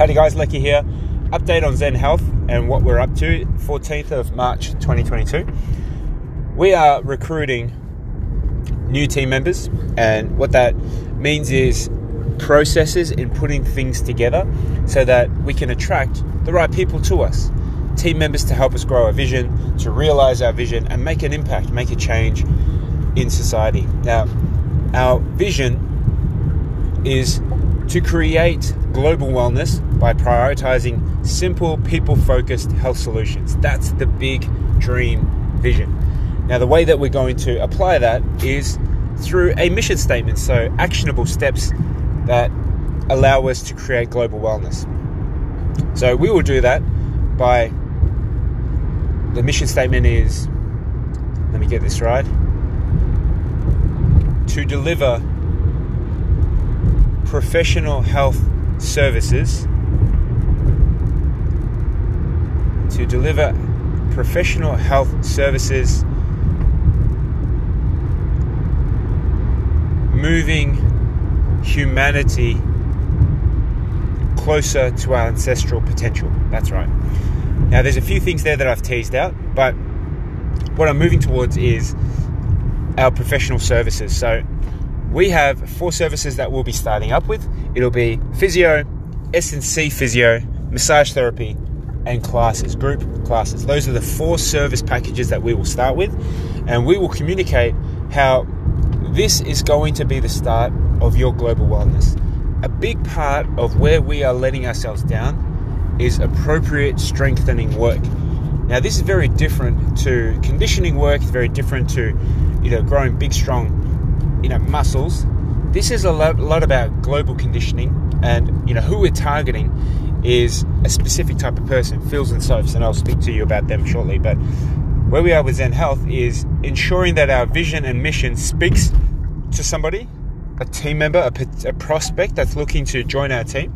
Howdy guys, Lecky here. Update on Zen Health and what we're up to, 14th of March 2022. We are recruiting new team members, and what that means is processes in putting things together so that we can attract the right people to us. Team members to help us grow our vision, to realize our vision, and make an impact, make a change in society. Now, our vision is to create global wellness by prioritizing simple, people focused health solutions. That's the big dream vision. Now, the way that we're going to apply that is through a mission statement, so actionable steps that allow us to create global wellness. So, we will do that by the mission statement is let me get this right to deliver professional health services to deliver professional health services moving humanity closer to our ancestral potential. That's right. Now, there's a few things there that I've teased out, but what I'm moving towards is our professional services. So, we have four services that we'll be starting up with. It'll be physio, S&C physio, massage therapy, and classes, group classes. Those are the four service packages that we will start with, and we will communicate how this is going to be the start of your global wellness. A big part of where we are letting ourselves down is appropriate strengthening work. Now, this is very different to conditioning work, it's very different to you know growing big, strong muscles. This is a lot, lot about global conditioning, and you know who we're targeting is a specific type of person, Phils and Sophs, and I'll speak to you about them shortly. But where we are with Zen Health is ensuring that our vision and mission speaks to somebody, a team member, a, a prospect that's looking to join our team.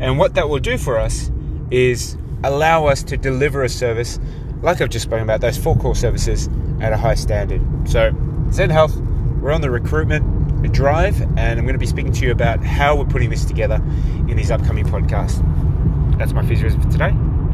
And what that will do for us is allow us to deliver a service like I've just spoken about, those four core services at a high standard. So, Zen Health, we're on the recruitment drive, and I'm going to be speaking to you about how we're putting this together in these upcoming podcasts. That's my physios for today.